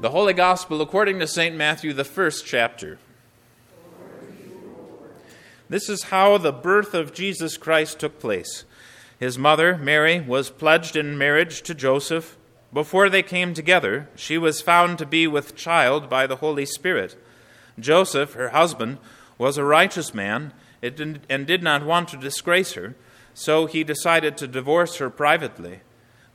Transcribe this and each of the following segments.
The Holy Gospel according to St. Matthew, the first chapter. This is how the birth of Jesus Christ took place. His mother, Mary, was pledged in marriage to Joseph. Before they came together, she was found to be with child by the Holy Spirit. Joseph, her husband, was a righteous man and did not want to disgrace her, so he decided to divorce her privately.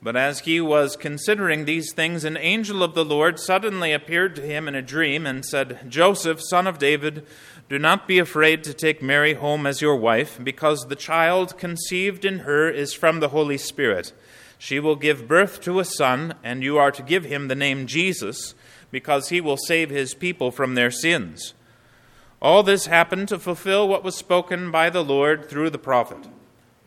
But as he was considering these things, an angel of the Lord suddenly appeared to him in a dream and said, Joseph, son of David, do not be afraid to take Mary home as your wife, because the child conceived in her is from the Holy Spirit. She will give birth to a son, and you are to give him the name Jesus, because he will save his people from their sins. All this happened to fulfill what was spoken by the Lord through the prophet.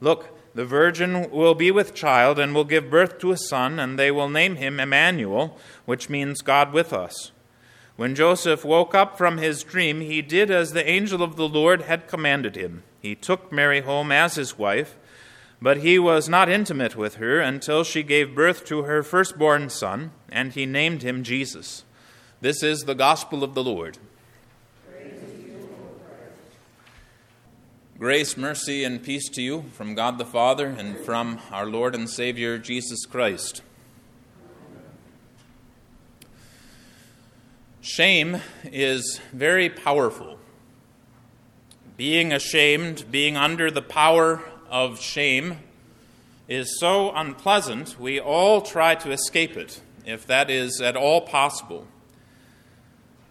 Look, the virgin will be with child and will give birth to a son, and they will name him Emmanuel, which means God with us. When Joseph woke up from his dream, he did as the angel of the Lord had commanded him. He took Mary home as his wife, but he was not intimate with her until she gave birth to her firstborn son, and he named him Jesus. This is the gospel of the Lord. Grace, mercy, and peace to you from God the Father and from our Lord and Savior Jesus Christ. Shame is very powerful. Being ashamed, being under the power of shame, is so unpleasant, we all try to escape it, if that is at all possible.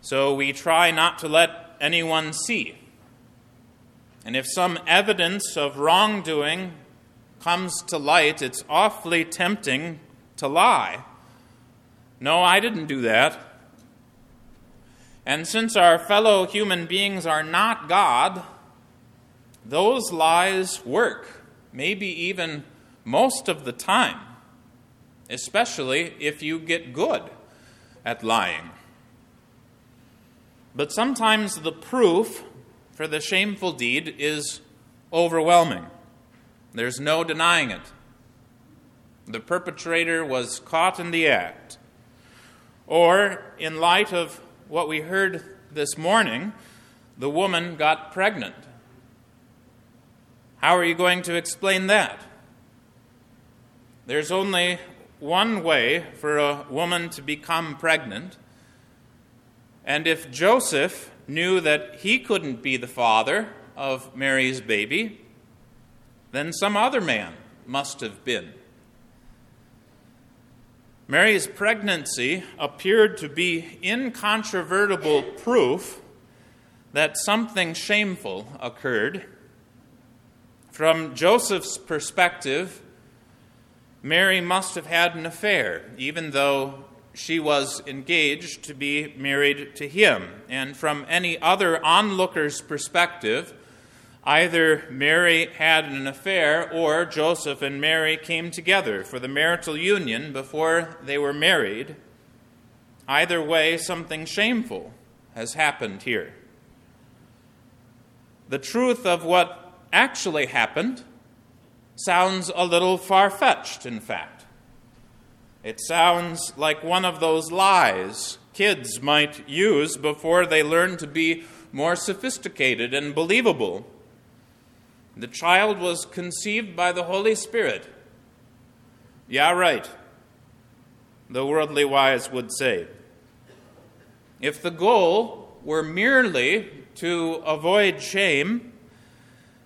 So we try not to let anyone see and if some evidence of wrongdoing comes to light, it's awfully tempting to lie. No, I didn't do that. And since our fellow human beings are not God, those lies work, maybe even most of the time, especially if you get good at lying. But sometimes the proof for the shameful deed is overwhelming. There's no denying it. The perpetrator was caught in the act. Or, in light of what we heard this morning, the woman got pregnant. How are you going to explain that? There's only one way for a woman to become pregnant. And if Joseph knew that he couldn't be the father of Mary's baby, then some other man must have been. Mary's pregnancy appeared to be incontrovertible proof that something shameful occurred. From Joseph's perspective, Mary must have had an affair, even though she was engaged to be married to him. And from any other onlooker's perspective, either Mary had an affair or Joseph and Mary came together for the marital union before they were married. Either way, something shameful has happened here. The truth of what actually happened sounds a little far fetched, in fact. It sounds like one of those lies kids might use before they learn to be more sophisticated and believable. The child was conceived by the Holy Spirit. Yeah, right, the worldly wise would say. If the goal were merely to avoid shame,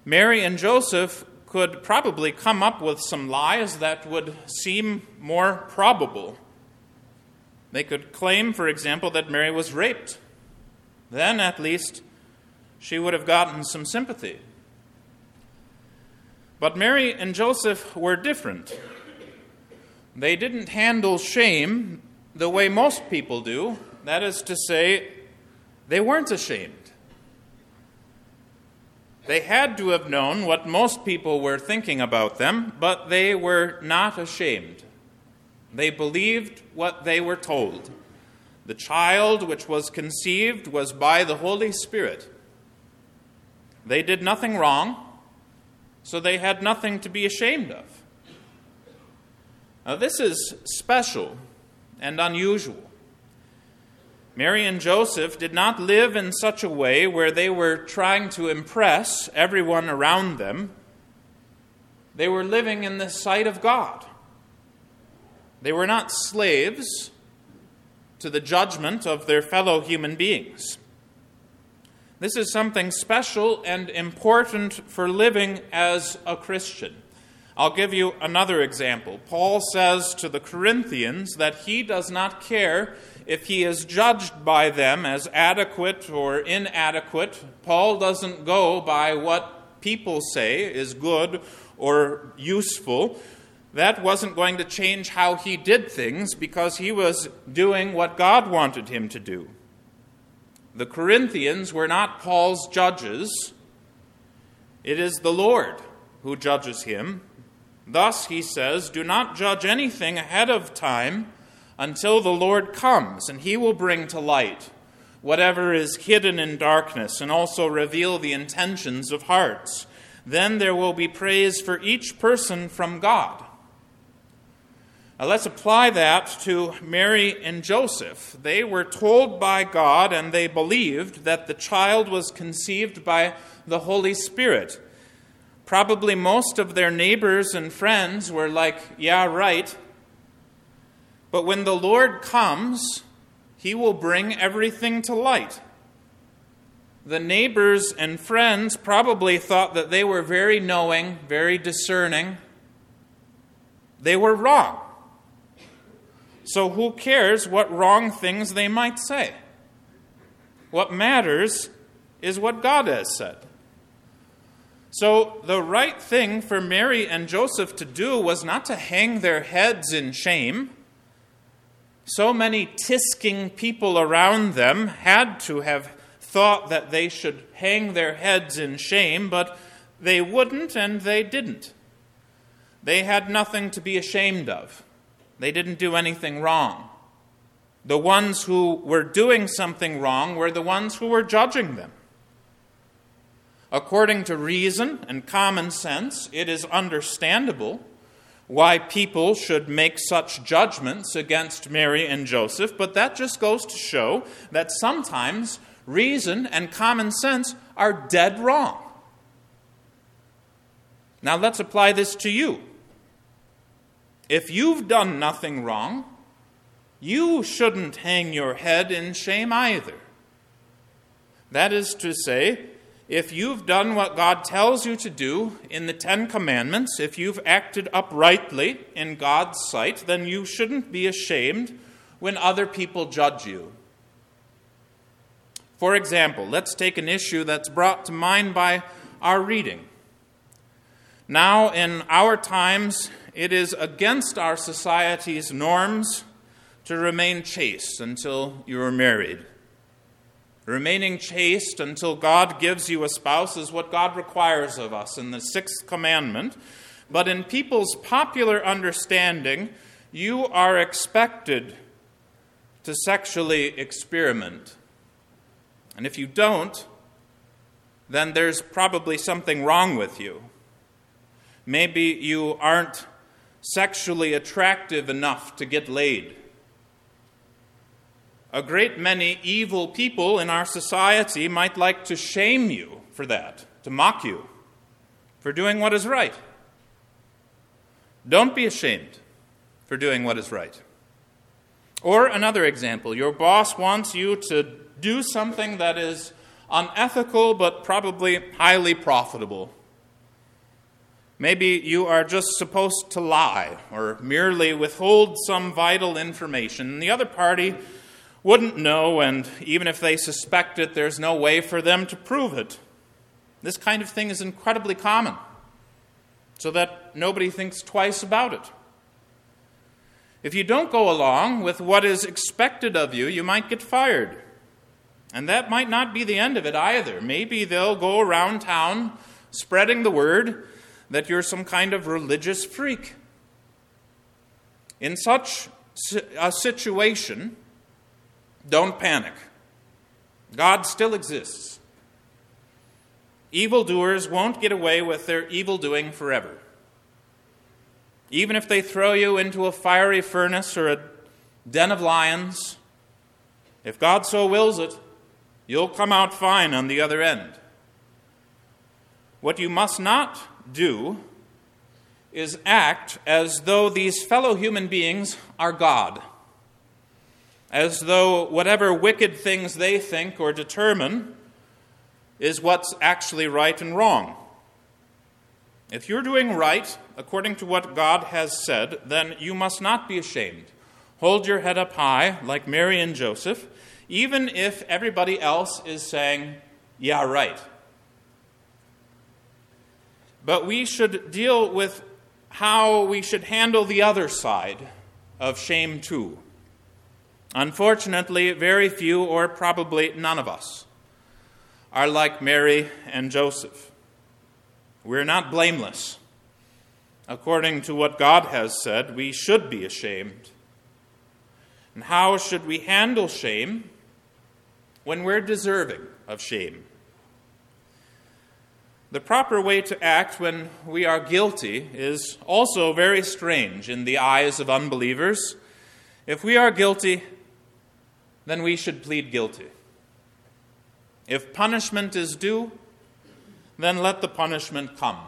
Mary and Joseph could probably come up with some lies that would seem more probable. They could claim, for example, that Mary was raped. Then, at least, she would have gotten some sympathy. But Mary and Joseph were different. They didn't handle shame the way most people do. That is to say, they weren't ashamed. They had to have known what most people were thinking about them, but they were not ashamed. They believed what they were told. The child which was conceived was by the Holy Spirit. They did nothing wrong, so they had nothing to be ashamed of. Now, this is special and unusual. Mary and Joseph did not live in such a way where they were trying to impress everyone around them. They were living in the sight of God. They were not slaves to the judgment of their fellow human beings. This is something special and important for living as a Christian. I'll give you another example. Paul says to the Corinthians that he does not care if he is judged by them as adequate or inadequate. Paul doesn't go by what people say is good or useful. That wasn't going to change how he did things because he was doing what God wanted him to do. The Corinthians were not Paul's judges, it is the Lord who judges him. Thus, he says, do not judge anything ahead of time until the Lord comes, and he will bring to light whatever is hidden in darkness and also reveal the intentions of hearts. Then there will be praise for each person from God. Now let's apply that to Mary and Joseph. They were told by God and they believed that the child was conceived by the Holy Spirit. Probably most of their neighbors and friends were like, Yeah, right, but when the Lord comes, he will bring everything to light. The neighbors and friends probably thought that they were very knowing, very discerning. They were wrong. So who cares what wrong things they might say? What matters is what God has said. So the right thing for Mary and Joseph to do was not to hang their heads in shame so many tisking people around them had to have thought that they should hang their heads in shame, but they wouldn't and they didn't. They had nothing to be ashamed of. They didn't do anything wrong. The ones who were doing something wrong were the ones who were judging them. According to reason and common sense, it is understandable why people should make such judgments against Mary and Joseph, but that just goes to show that sometimes reason and common sense are dead wrong. Now let's apply this to you. If you've done nothing wrong, you shouldn't hang your head in shame either. That is to say, if you've done what God tells you to do in the Ten Commandments, if you've acted uprightly in God's sight, then you shouldn't be ashamed when other people judge you. For example, let's take an issue that's brought to mind by our reading. Now, in our times, it is against our society's norms to remain chaste until you are married. Remaining chaste until God gives you a spouse is what God requires of us in the sixth commandment. But in people's popular understanding, you are expected to sexually experiment. And if you don't, then there's probably something wrong with you. Maybe you aren't sexually attractive enough to get laid a great many evil people in our society might like to shame you for that, to mock you for doing what is right. Don't be ashamed for doing what is right. Or another example your boss wants you to do something that is unethical but probably highly profitable. Maybe you are just supposed to lie or merely withhold some vital information, and the other party wouldn't know, and even if they suspect it, there's no way for them to prove it. This kind of thing is incredibly common, so that nobody thinks twice about it. If you don't go along with what is expected of you, you might get fired. And that might not be the end of it either. Maybe they'll go around town spreading the word that you're some kind of religious freak. In such a situation, don't panic. God still exists. Evildoers won't get away with their evil doing forever. Even if they throw you into a fiery furnace or a den of lions, If God so wills it, you'll come out fine on the other end. What you must not do is act as though these fellow human beings are God, as though whatever wicked things they think or determine is what's actually right and wrong. If you're doing right according to what God has said, then you must not be ashamed. Hold your head up high, like Mary and Joseph, even if everybody else is saying, Yeah, right. But we should deal with how we should handle the other side of shame, too. Unfortunately, very few, or probably none of us, are like Mary and Joseph. We're not blameless. According to what God has said, we should be ashamed. And how should we handle shame when we're deserving of shame? The proper way to act when we are guilty is also very strange in the eyes of unbelievers. If we are guilty, then we should plead guilty. If punishment is due, then let the punishment come.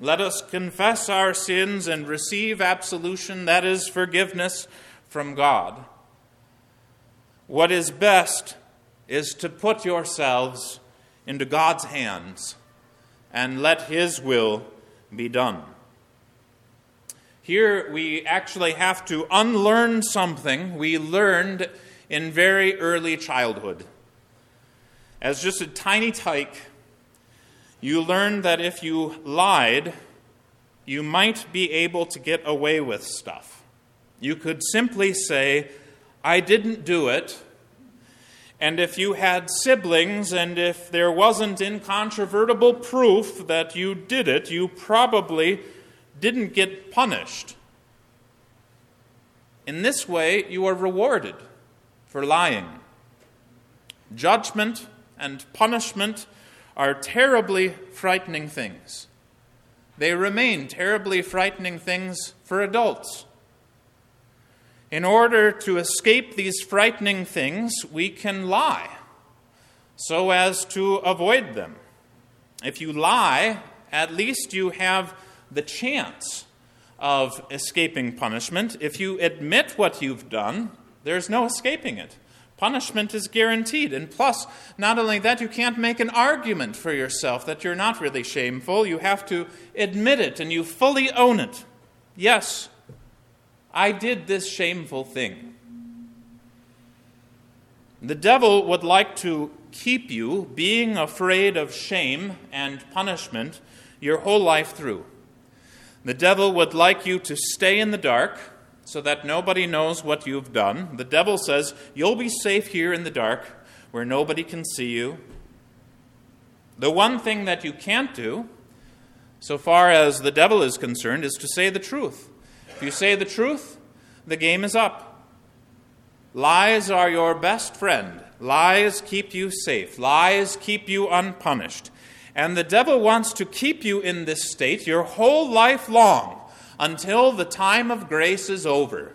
Let us confess our sins and receive absolution, that is, forgiveness from God. What is best is to put yourselves into God's hands and let His will be done. Here we actually have to unlearn something we learned in very early childhood. As just a tiny tyke, you learned that if you lied, you might be able to get away with stuff. You could simply say, I didn't do it. And if you had siblings and if there wasn't incontrovertible proof that you did it, you probably didn't get punished. In this way, you are rewarded for lying. Judgment and punishment are terribly frightening things. They remain terribly frightening things for adults. In order to escape these frightening things, we can lie so as to avoid them. If you lie, at least you have the chance of escaping punishment. If you admit what you've done, there's no escaping it. Punishment is guaranteed. And plus, not only that, you can't make an argument for yourself that you're not really shameful. You have to admit it and you fully own it. Yes, I did this shameful thing. The devil would like to keep you being afraid of shame and punishment your whole life through. The devil would like you to stay in the dark so that nobody knows what you've done. The devil says, You'll be safe here in the dark where nobody can see you. The one thing that you can't do, so far as the devil is concerned, is to say the truth. If you say the truth, the game is up. Lies are your best friend. Lies keep you safe. Lies keep you unpunished. And the devil wants to keep you in this state your whole life long until the time of grace is over.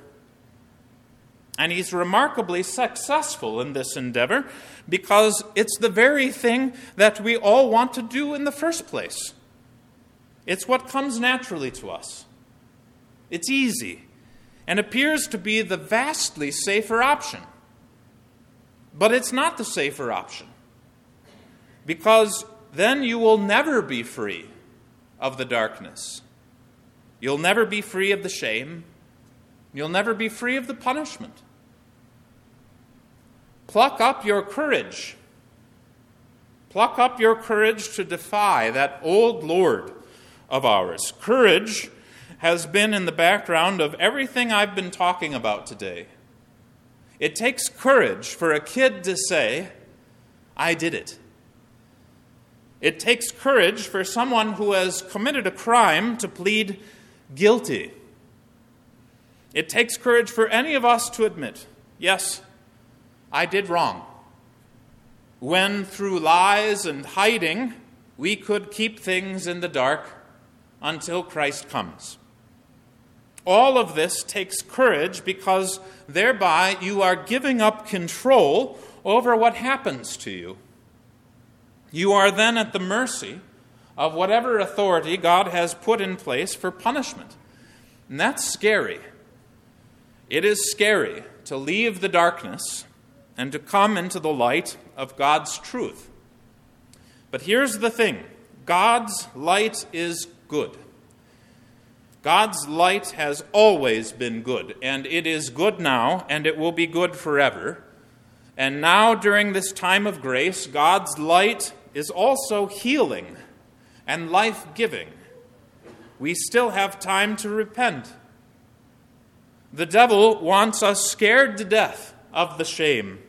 And he's remarkably successful in this endeavor because it's the very thing that we all want to do in the first place. It's what comes naturally to us. It's easy and appears to be the vastly safer option. But it's not the safer option because then you will never be free of the darkness. You'll never be free of the shame. You'll never be free of the punishment. Pluck up your courage. Pluck up your courage to defy that old Lord of ours. Courage has been in the background of everything I've been talking about today. It takes courage for a kid to say, I did it. It takes courage for someone who has committed a crime to plead guilty. It takes courage for any of us to admit, yes, I did wrong. When through lies and hiding, we could keep things in the dark until Christ comes. All of this takes courage because thereby you are giving up control over what happens to you. You are then at the mercy of whatever authority God has put in place for punishment. And that's scary. It is scary to leave the darkness and to come into the light of God's truth. But here's the thing God's light is good. God's light has always been good, and it is good now, and it will be good forever. And now, during this time of grace, God's light is also healing and life giving. We still have time to repent. The devil wants us scared to death of the shame,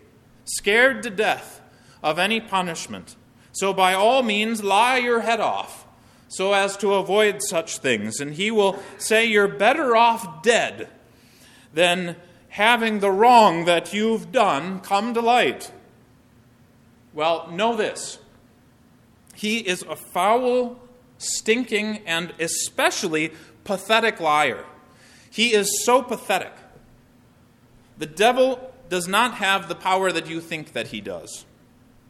scared to death of any punishment. So, by all means, lie your head off so as to avoid such things. And he will say you're better off dead than having the wrong that you've done come to light. Well, know this he is a foul, stinking, and especially pathetic liar. He is so pathetic. The devil does not have the power that you think that he does.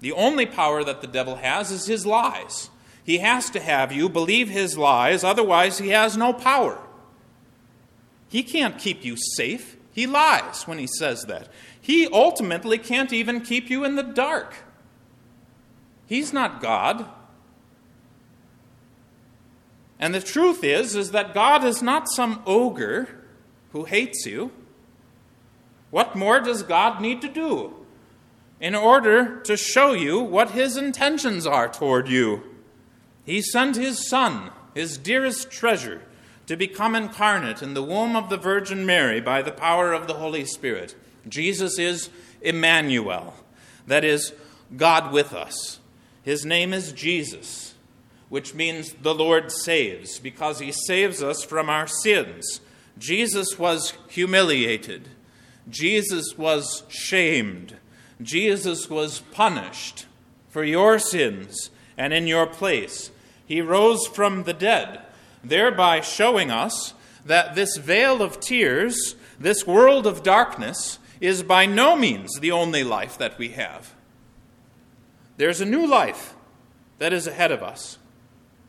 The only power that the devil has is his lies. He has to have you believe his lies, otherwise, he has no power. He can't keep you safe. He lies when he says that. He ultimately can't even keep you in the dark. He's not God. And the truth is is that God is not some ogre who hates you. What more does God need to do in order to show you what his intentions are toward you? He sent his son, his dearest treasure, to become incarnate in the womb of the Virgin Mary by the power of the Holy Spirit. Jesus is Emmanuel, that is, God with us. His name is Jesus which means the Lord saves, because he saves us from our sins. Jesus was humiliated. Jesus was shamed. Jesus was punished for your sins and in your place. He rose from the dead, thereby showing us that this vale of tears, this world of darkness, is by no means the only life that we have. There's a new life that is ahead of us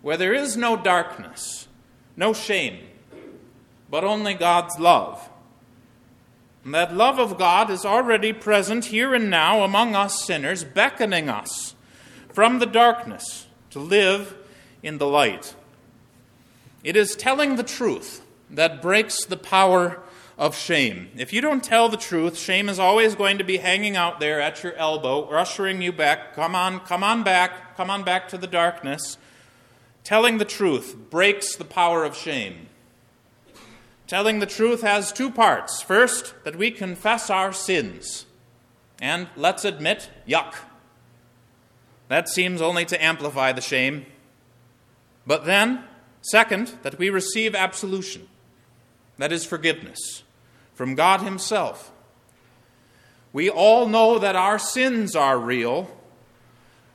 where there is no darkness, no shame, but only God's love. And that love of God is already present here and now among us sinners, beckoning us from the darkness to live in the light. It is telling the truth that breaks the power of shame. If you don't tell the truth, shame is always going to be hanging out there at your elbow, ushering you back. Come on, come on back, come on back to the darkness. Telling the truth breaks the power of shame. Telling the truth has two parts. First, that we confess our sins. And let's admit, yuck. That seems only to amplify the shame. But then, second, that we receive absolution. That is forgiveness from God Himself. We all know that our sins are real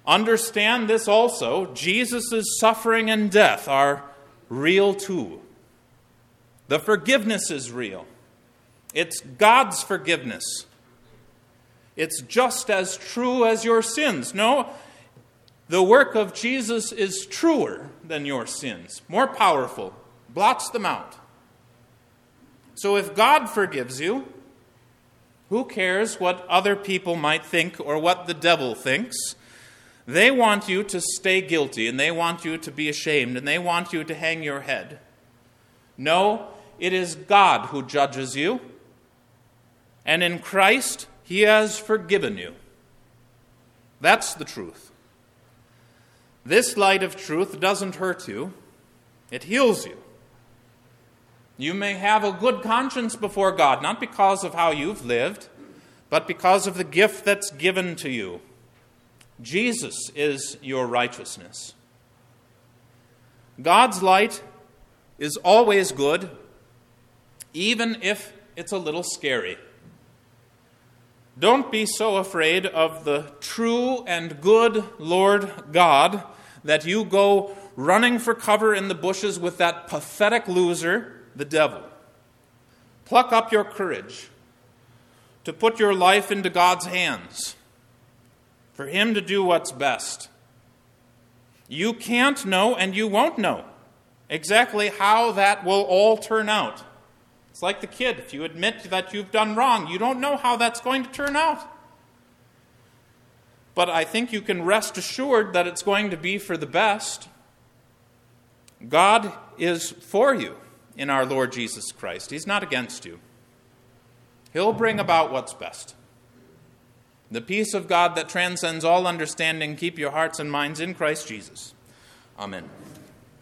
Understand this also Jesus' suffering and death are real too. The forgiveness is real, it's God's forgiveness. It's just as true as your sins. No, the work of Jesus is truer than your sins, more powerful, blots them out. So if God forgives you, who cares what other people might think or what the devil thinks? They want you to stay guilty and they want you to be ashamed and they want you to hang your head. No, it is God who judges you. And in Christ, He has forgiven you. That's the truth. This light of truth doesn't hurt you, it heals you. You may have a good conscience before God, not because of how you've lived, but because of the gift that's given to you. Jesus is your righteousness. God's light is always good, even if it's a little scary. Don't be so afraid of the true and good Lord God that you go running for cover in the bushes with that pathetic loser, the devil. Pluck up your courage to put your life into God's hands, for Him to do what's best. You can't know and you won't know exactly how that will all turn out. It's like the kid. If you admit that you've done wrong, you don't know how that's going to turn out. But I think you can rest assured that it's going to be for the best. God is for you in our Lord Jesus Christ, He's not against you. He'll bring about what's best. The peace of God that transcends all understanding, keep your hearts and minds in Christ Jesus. Amen.